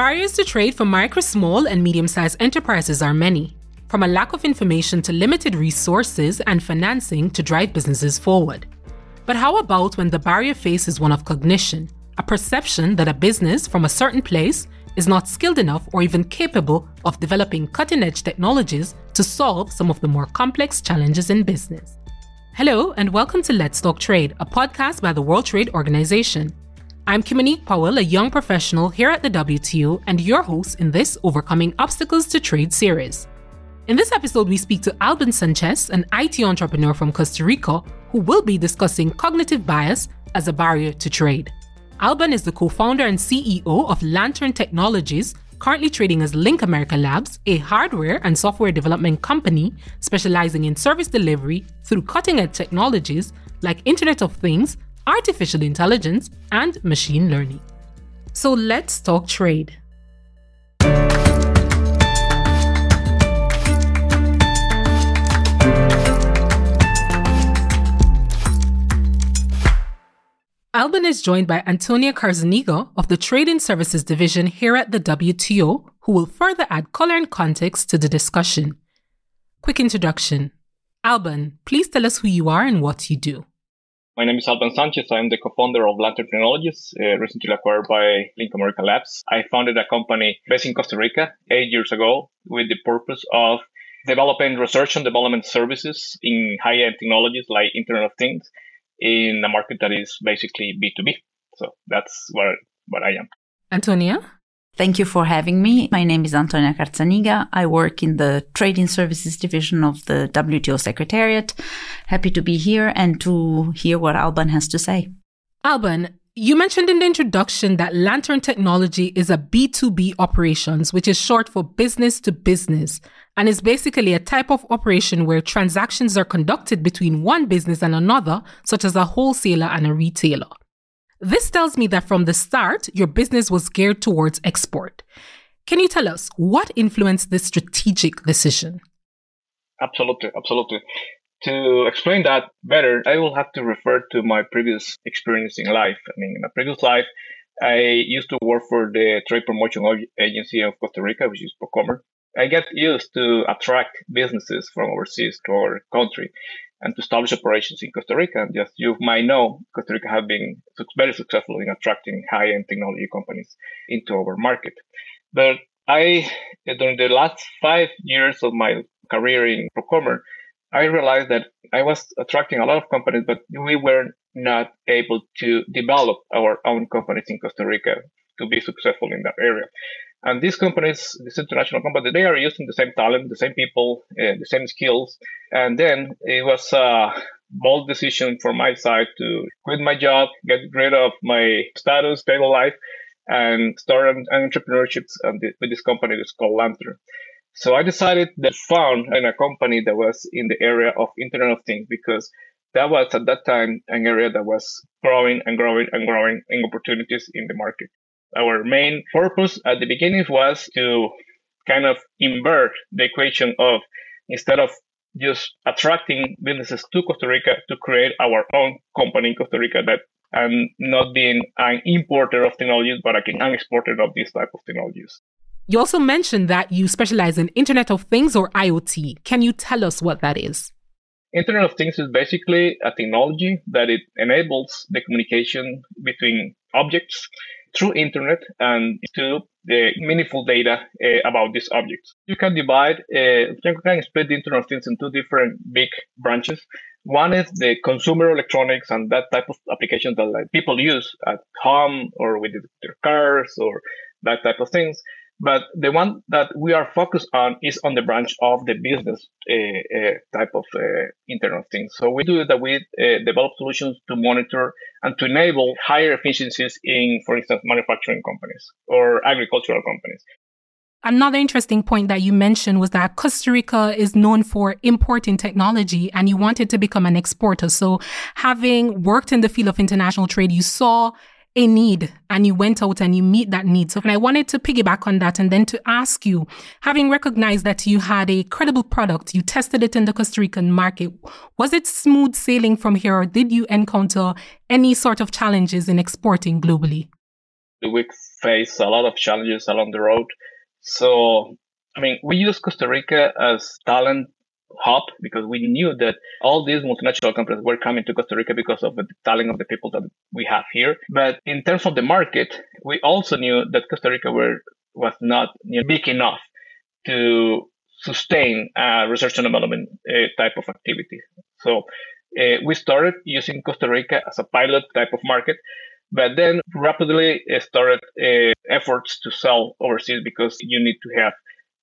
barriers to trade for micro, small, and medium sized enterprises are many, from a lack of information to limited resources and financing to drive businesses forward. But how about when the barrier faces one of cognition, a perception that a business from a certain place is not skilled enough or even capable of developing cutting edge technologies to solve some of the more complex challenges in business? Hello, and welcome to Let's Talk Trade, a podcast by the World Trade Organization. I'm Kimonique Powell, a young professional here at the WTO, and your host in this Overcoming Obstacles to Trade series. In this episode, we speak to Alban Sanchez, an IT entrepreneur from Costa Rica, who will be discussing cognitive bias as a barrier to trade. Alban is the co founder and CEO of Lantern Technologies, currently trading as Link America Labs, a hardware and software development company specializing in service delivery through cutting edge technologies like Internet of Things, artificial intelligence, and machine learning. So let's talk trade. Alban is joined by Antonia Carzaniga of the Trade in Services Division here at the WTO, who will further add color and context to the discussion. Quick introduction. Alban, please tell us who you are and what you do. My name is Alban Sanchez. I'm the co-founder of Lantern Technologies, uh, recently acquired by Link America Labs. I founded a company based in Costa Rica eight years ago with the purpose of developing research and development services in high-end technologies like Internet of Things in a market that is basically B2B. So that's what, what I am. Antonia? Thank you for having me. My name is Antonia Carzaniga. I work in the Trade in Services Division of the WTO Secretariat. Happy to be here and to hear what Alban has to say. Alban, you mentioned in the introduction that Lantern Technology is a B2B operations, which is short for business to business, and is basically a type of operation where transactions are conducted between one business and another, such as a wholesaler and a retailer. This tells me that from the start, your business was geared towards export. Can you tell us what influenced this strategic decision? Absolutely, absolutely. To explain that better, I will have to refer to my previous experience in life. I mean, in my previous life, I used to work for the Trade Promotion Agency of Costa Rica, which is Procomer. I get used to attract businesses from overseas to our country and to establish operations in Costa Rica. And as you might know, Costa Rica have been very successful in attracting high-end technology companies into our market. But I, during the last five years of my career in Procomer, I realized that I was attracting a lot of companies, but we were not able to develop our own companies in Costa Rica to be successful in that area. And these companies, these international companies, they are using the same talent, the same people, uh, the same skills. And then it was a bold decision from my side to quit my job, get rid of my status, stable life, and start an, entrepreneurship with this company that's called Lantern. So I decided to found in a company that was in the area of Internet of Things because that was at that time an area that was growing and growing and growing in opportunities in the market. Our main purpose at the beginning was to kind of invert the equation of instead of just attracting businesses to Costa Rica to create our own company in Costa Rica that and not being an importer of technologies, but an exporter of these type of technologies. You also mentioned that you specialize in Internet of Things or IoT. Can you tell us what that is? Internet of Things is basically a technology that it enables the communication between objects through internet and to the meaningful data uh, about these objects. You can divide, uh, you can split the Internet of Things into different big branches. One is the consumer electronics and that type of applications that like, people use at home or with their cars or that type of things. But the one that we are focused on is on the branch of the business uh, uh, type of uh, Internet of Things. So we do that we uh, develop solutions to monitor and to enable higher efficiencies in, for instance, manufacturing companies or agricultural companies. Another interesting point that you mentioned was that Costa Rica is known for importing technology and you wanted to become an exporter. So having worked in the field of international trade, you saw a need and you went out and you meet that need. So and I wanted to piggyback on that and then to ask you, having recognized that you had a credible product, you tested it in the Costa Rican market, was it smooth sailing from here or did you encounter any sort of challenges in exporting globally? We face a lot of challenges along the road. So, I mean, we use Costa Rica as talent hub because we knew that all these multinational companies were coming to Costa Rica because of the talent of the people that we have here. But in terms of the market, we also knew that Costa Rica were, was not you know, big enough to sustain a research and development uh, type of activity. So uh, we started using Costa Rica as a pilot type of market, but then rapidly started uh, efforts to sell overseas because you need to have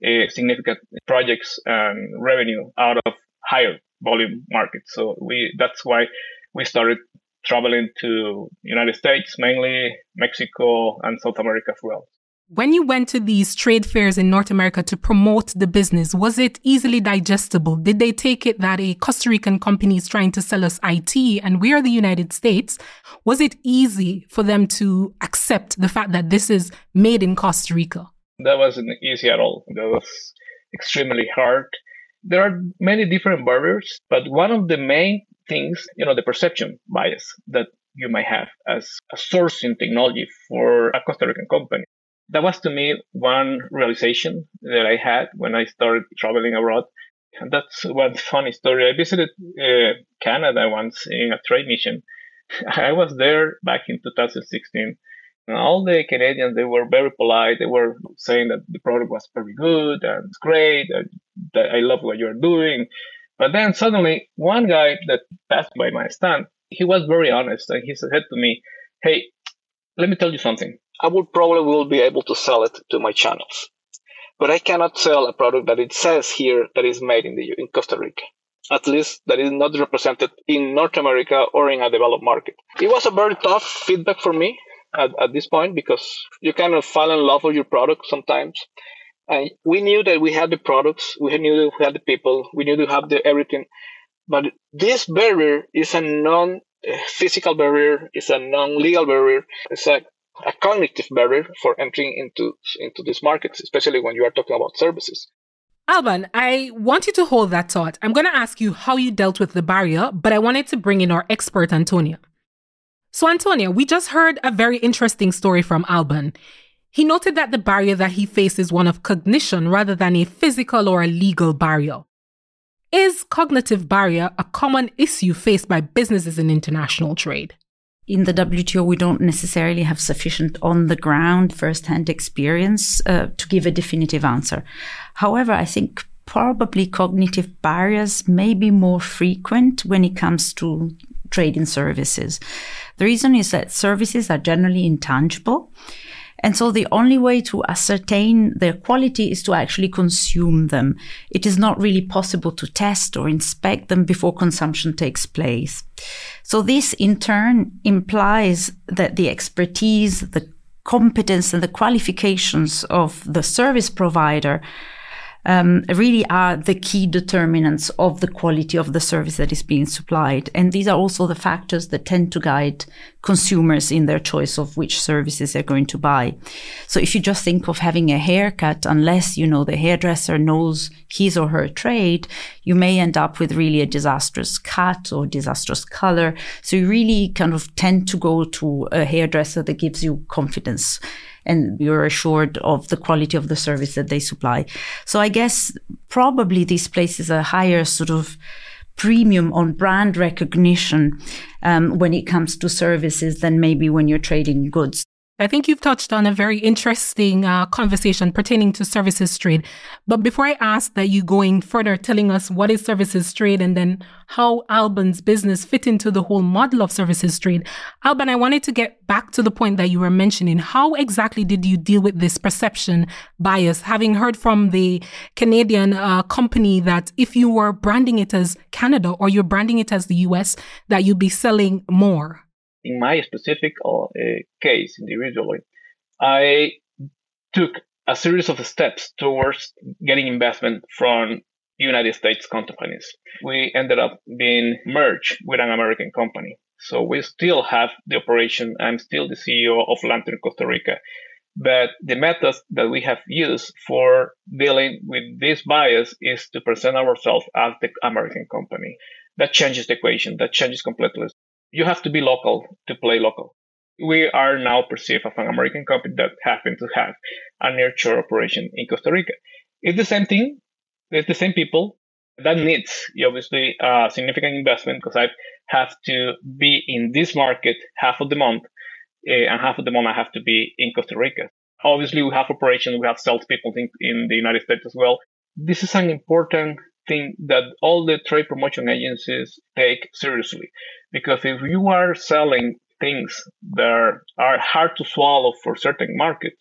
uh, significant projects and revenue out of higher volume markets. So we that's why we started traveling to United States, mainly Mexico and South America as well. When you went to these trade fairs in North America to promote the business, was it easily digestible? Did they take it that a Costa Rican company is trying to sell us IT and we are the United States? Was it easy for them to accept the fact that this is made in Costa Rica? That wasn't easy at all. That was extremely hard. There are many different barriers, but one of the main things, you know, the perception bias that you might have as a sourcing technology for a Costa Rican company that was to me one realization that I had when I started traveling abroad. And that's one funny story. I visited uh, Canada once in a trade mission. I was there back in 2016. And all the Canadians, they were very polite. They were saying that the product was very good and it's great. And that I love what you're doing. But then suddenly one guy that passed by my stand, he was very honest and he said to me, Hey, let me tell you something. I would probably will be able to sell it to my channels. But I cannot sell a product that it says here that is made in the in Costa Rica. At least that is not represented in North America or in a developed market. It was a very tough feedback for me at, at this point because you kind of fall in love with your product sometimes. And we knew that we had the products, we knew that we had the people, we knew to have the everything. But this barrier is a non eh, physical barrier, it's a non legal barrier. It's a a cognitive barrier for entering into into these markets, especially when you are talking about services. Alban, I want you to hold that thought. I'm going to ask you how you dealt with the barrier, but I wanted to bring in our expert, Antonia. So, Antonia, we just heard a very interesting story from Alban. He noted that the barrier that he faces is one of cognition rather than a physical or a legal barrier. Is cognitive barrier a common issue faced by businesses in international trade? in the WTO, we don't necessarily have sufficient on the ground first-hand experience uh, to give a definitive answer. However, I think probably cognitive barriers may be more frequent when it comes to trading services. The reason is that services are generally intangible and so the only way to ascertain their quality is to actually consume them. It is not really possible to test or inspect them before consumption takes place. So this in turn implies that the expertise, the competence and the qualifications of the service provider um, really are the key determinants of the quality of the service that is being supplied. And these are also the factors that tend to guide consumers in their choice of which services they're going to buy. So if you just think of having a haircut, unless you know the hairdresser knows his or her trade, you may end up with really a disastrous cut or disastrous color. So you really kind of tend to go to a hairdresser that gives you confidence and you're assured of the quality of the service that they supply. So I guess probably these places a higher sort of premium on brand recognition um, when it comes to services than maybe when you're trading goods. I think you've touched on a very interesting uh, conversation pertaining to services trade. But before I ask that you going further, telling us what is services trade and then how Alban's business fit into the whole model of services trade, Alban, I wanted to get back to the point that you were mentioning. How exactly did you deal with this perception bias? Having heard from the Canadian uh, company that if you were branding it as Canada or you're branding it as the US, that you'd be selling more in my specific uh, case individually, I took a series of steps towards getting investment from United States companies. We ended up being merged with an American company. So we still have the operation. I'm still the CEO of Lantern Costa Rica. But the methods that we have used for dealing with this bias is to present ourselves as the American company. That changes the equation. That changes completely you have to be local to play local. we are now perceived as an American company that happen to have a nearshore operation in Costa Rica. It's the same thing. It's the same people. That needs obviously a significant investment because I have to be in this market half of the month, uh, and half of the month I have to be in Costa Rica. Obviously, we have operations, we have sales people in, in the United States as well. This is an important thing that all the trade promotion agencies take seriously because if you are selling things that are hard to swallow for certain markets.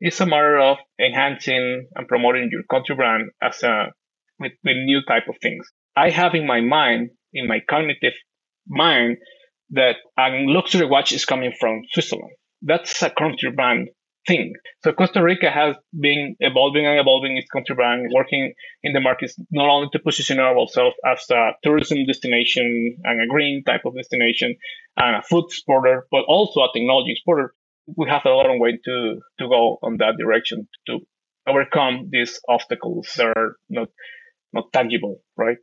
It's a matter of enhancing and promoting your country brand as a with, with new type of things. I have in my mind, in my cognitive mind, that a luxury watch is coming from Switzerland. That's a country brand thing. So Costa Rica has been evolving and evolving its country brand, working in the markets not only to position ourselves as a tourism destination and a green type of destination and a food exporter, but also a technology exporter. We have a long way to, to go on that direction to overcome these obstacles that are not not tangible, right?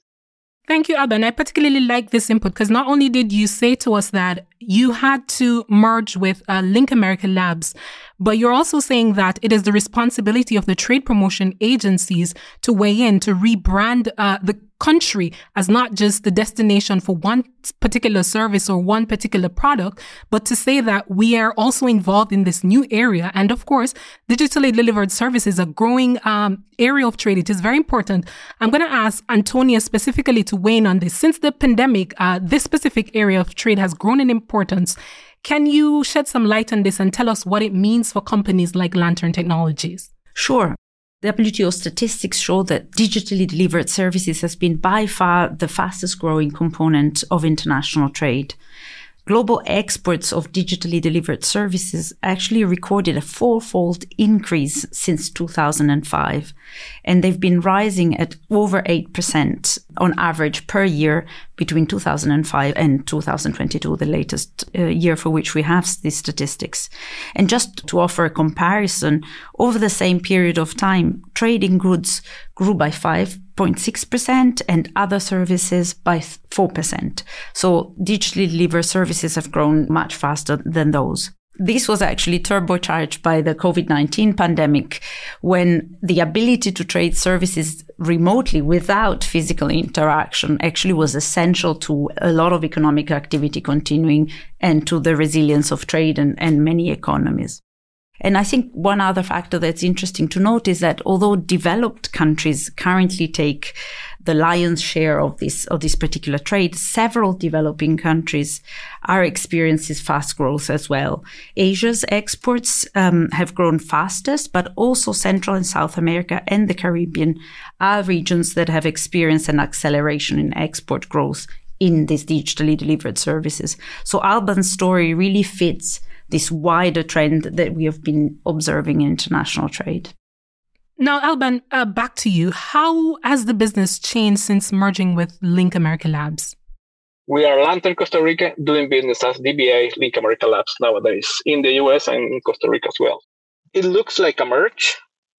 Thank you, Alban. I particularly like this input because not only did you say to us that you had to merge with uh, Link America Labs, but you're also saying that it is the responsibility of the trade promotion agencies to weigh in to rebrand uh, the country as not just the destination for one particular service or one particular product, but to say that we are also involved in this new area. And of course, digitally delivered services, a growing um, area of trade. It is very important. I'm going to ask Antonia specifically to weigh in on this. Since the pandemic, uh, this specific area of trade has grown in importance. Can you shed some light on this and tell us what it means for companies like Lantern Technologies? Sure. WTO statistics show that digitally delivered services has been by far the fastest growing component of international trade. Global exports of digitally delivered services actually recorded a fourfold increase since 2005, and they've been rising at over 8% on average per year between 2005 and 2022, the latest uh, year for which we have these statistics. And just to offer a comparison, over the same period of time, trading goods grew by 5.6% and other services by 4%. So digitally delivered services have grown much faster than those. This was actually turbocharged by the COVID-19 pandemic when the ability to trade services remotely without physical interaction actually was essential to a lot of economic activity continuing and to the resilience of trade and, and many economies. And I think one other factor that's interesting to note is that although developed countries currently take the lion's share of this of this particular trade, several developing countries are experiencing fast growth as well. Asia's exports um, have grown fastest, but also Central and South America and the Caribbean are regions that have experienced an acceleration in export growth in these digitally delivered services. So Alban's story really fits this wider trend that we have been observing in international trade. Now, Alban, uh, back to you. How has the business changed since merging with Link America Labs? We are Lantern Costa Rica doing business as DBA Link America Labs nowadays in the US and in Costa Rica as well. It looks like a merge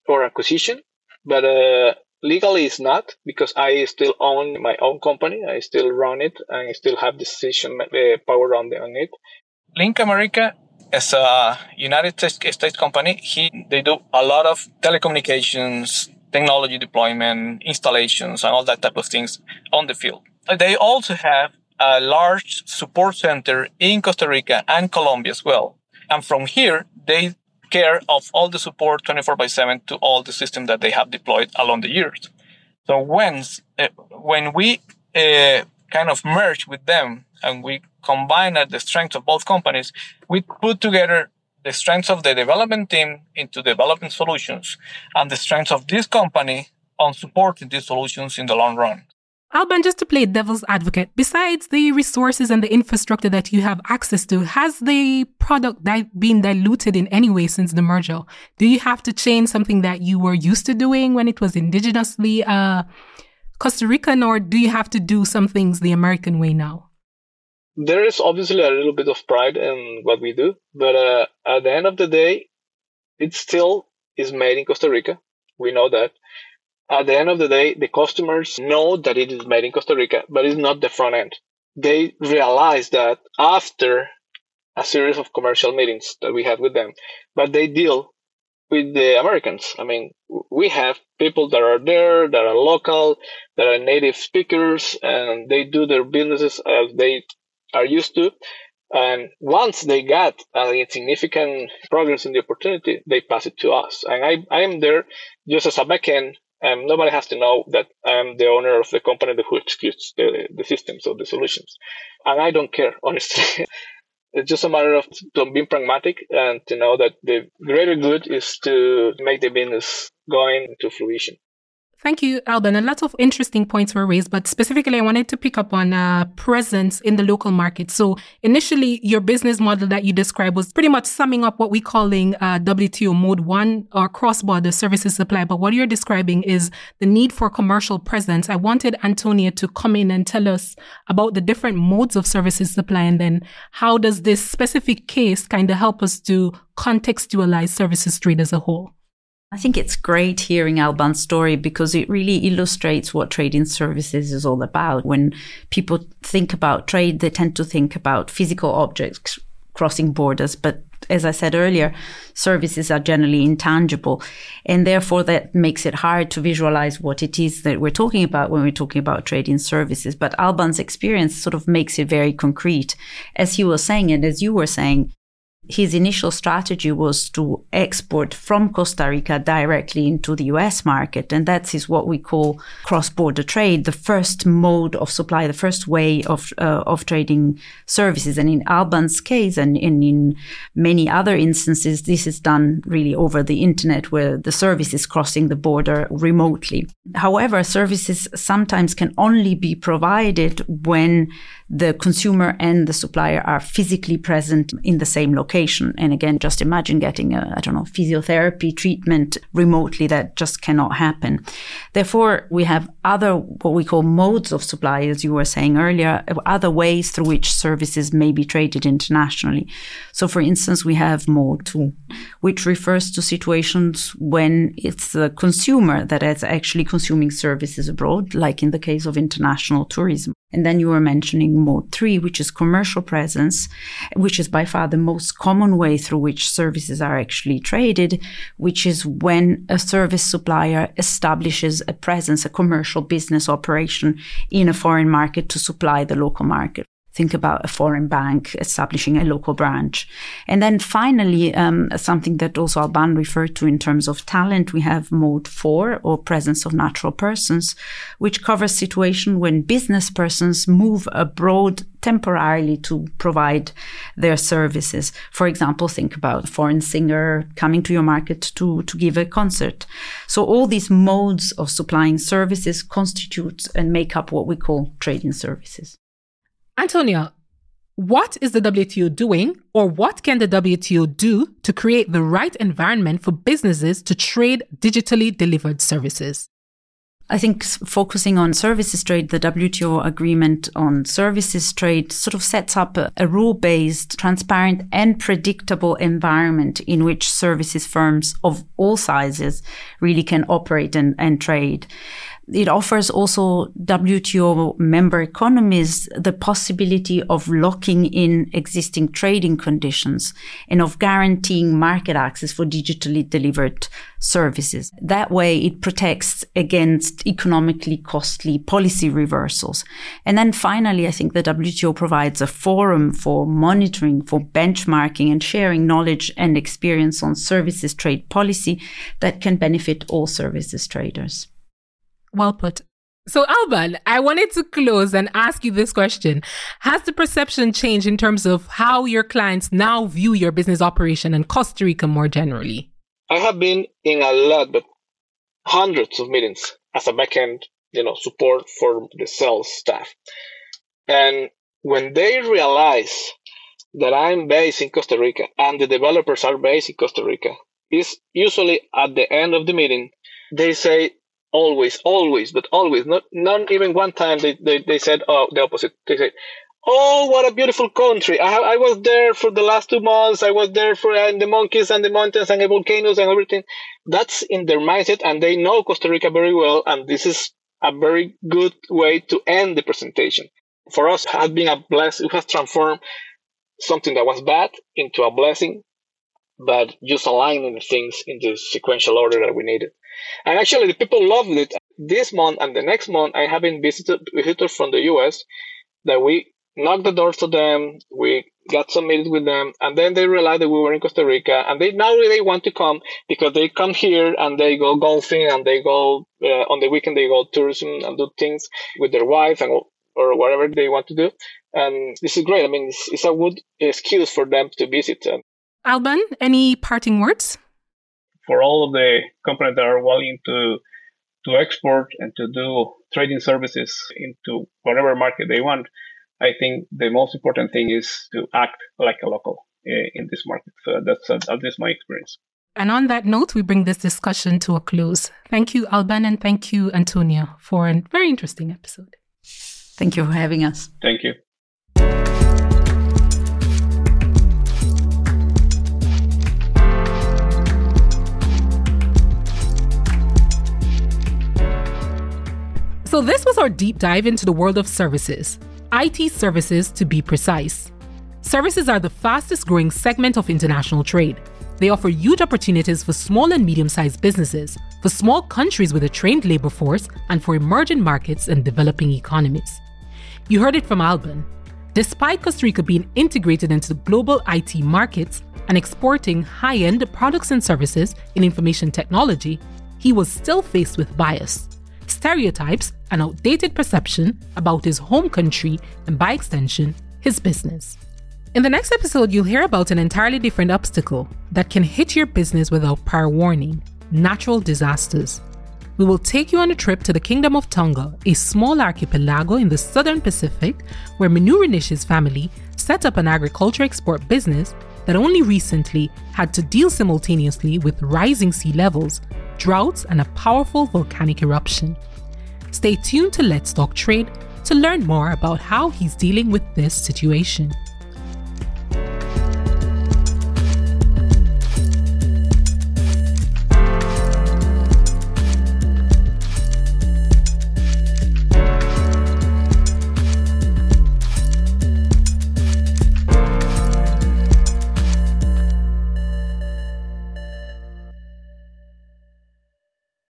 or acquisition, but uh, legally it's not because I still own my own company. I still run it and I still have decision uh, power on, the, on it. Link America as a United States company, he, they do a lot of telecommunications, technology deployment, installations, and all that type of things on the field. They also have a large support center in Costa Rica and Colombia as well. And from here, they care of all the support 24 by 7 to all the systems that they have deployed along the years. So when, uh, when we uh, kind of merge with them and we combine at the strengths of both companies, we put together the strengths of the development team into developing solutions and the strengths of this company on supporting these solutions in the long run. Alban, just to play devil's advocate, besides the resources and the infrastructure that you have access to, has the product di- been diluted in any way since the merger? Do you have to change something that you were used to doing when it was indigenously uh, Costa Rican, or do you have to do some things the American way now? There is obviously a little bit of pride in what we do, but uh, at the end of the day, it still is made in Costa Rica. We know that. At the end of the day, the customers know that it is made in Costa Rica, but it's not the front end. They realize that after a series of commercial meetings that we had with them, but they deal with the Americans. I mean, we have people that are there, that are local, that are native speakers, and they do their businesses as they are used to. And once they got a significant progress in the opportunity, they pass it to us. And I, I am there just as a backend. And nobody has to know that I am the owner of the company who executes the, the systems or the solutions. And I don't care, honestly. it's just a matter of being pragmatic and to know that the greater good is to make the business going to fruition. Thank you, Alban. A lot of interesting points were raised, but specifically, I wanted to pick up on uh, presence in the local market. So, initially, your business model that you described was pretty much summing up what we're calling uh, WTO Mode 1 or cross border services supply. But what you're describing is the need for commercial presence. I wanted Antonia to come in and tell us about the different modes of services supply and then how does this specific case kind of help us to contextualize services trade as a whole? I think it's great hearing Alban's story because it really illustrates what trading services is all about. When people think about trade, they tend to think about physical objects crossing borders, but as I said earlier, services are generally intangible. And therefore, that makes it hard to visualize what it is that we're talking about when we're talking about trading services. But Alban's experience sort of makes it very concrete. As he was saying, and as you were saying, his initial strategy was to export from Costa Rica directly into the US market. And that is what we call cross border trade, the first mode of supply, the first way of, uh, of trading services. And in Alban's case and in, in many other instances, this is done really over the internet where the service is crossing the border remotely. However, services sometimes can only be provided when the consumer and the supplier are physically present in the same location. And again, just imagine getting a, I don't know, physiotherapy treatment remotely. That just cannot happen. Therefore, we have other, what we call modes of supply, as you were saying earlier, other ways through which services may be traded internationally. So, for instance, we have mode two, which refers to situations when it's the consumer that is actually consuming services abroad, like in the case of international tourism. And then you were mentioning mode three, which is commercial presence, which is by far the most common way through which services are actually traded, which is when a service supplier establishes a presence, a commercial business operation in a foreign market to supply the local market think about a foreign bank establishing a local branch. And then finally, um, something that also Alban referred to in terms of talent, we have mode four or presence of natural persons, which covers situation when business persons move abroad temporarily to provide their services. For example, think about a foreign singer coming to your market to, to give a concert. So all these modes of supplying services constitute and make up what we call trading services. Antonia, what is the WTO doing, or what can the WTO do to create the right environment for businesses to trade digitally delivered services? I think focusing on services trade, the WTO agreement on services trade sort of sets up a, a rule based, transparent, and predictable environment in which services firms of all sizes really can operate and, and trade. It offers also WTO member economies the possibility of locking in existing trading conditions and of guaranteeing market access for digitally delivered services. That way, it protects against economically costly policy reversals. And then finally, I think the WTO provides a forum for monitoring, for benchmarking and sharing knowledge and experience on services trade policy that can benefit all services traders. Well put. So, Alban, I wanted to close and ask you this question. Has the perception changed in terms of how your clients now view your business operation in Costa Rica more generally? I have been in a lot, but hundreds of meetings as a backend, you know, support for the sales staff. And when they realize that I'm based in Costa Rica and the developers are based in Costa Rica, is usually at the end of the meeting, they say, always, always, but always, not, not even one time they, they, they said, oh, the opposite. They said, oh, what a beautiful country. I, I was there for the last two months. I was there for uh, the monkeys and the mountains and the volcanoes and everything. That's in their mindset and they know Costa Rica very well. And this is a very good way to end the presentation. For us, has been a blessing. It has transformed something that was bad into a blessing, but just aligning the things in the sequential order that we needed. And actually, the people loved it. This month and the next month, I have been visited visitors from the US that we knocked the doors to them. We got some meetings with them, and then they realized that we were in Costa Rica, and they now they want to come because they come here and they go golfing and they go uh, on the weekend they go tourism and do things with their wife and or whatever they want to do. And this is great. I mean, it's, it's a good excuse for them to visit. Alban, any parting words? For all of the companies that are willing to to export and to do trading services into whatever market they want, I think the most important thing is to act like a local eh, in this market. So that's uh, at least my experience. And on that note, we bring this discussion to a close. Thank you, Alban, and thank you, Antonio, for a very interesting episode. Thank you for having us. Thank you. So, this was our deep dive into the world of services. IT services, to be precise. Services are the fastest growing segment of international trade. They offer huge opportunities for small and medium sized businesses, for small countries with a trained labor force, and for emerging markets and developing economies. You heard it from Alban. Despite Costa Rica being integrated into the global IT markets and exporting high end products and services in information technology, he was still faced with bias stereotypes, and outdated perception about his home country and, by extension, his business. In the next episode, you'll hear about an entirely different obstacle that can hit your business without prior warning natural disasters. We will take you on a trip to the Kingdom of Tonga, a small archipelago in the southern Pacific where Menurinich's family set up an agriculture export business that only recently had to deal simultaneously with rising sea levels, droughts, and a powerful volcanic eruption. Stay tuned to Let's Talk Trade to learn more about how he's dealing with this situation.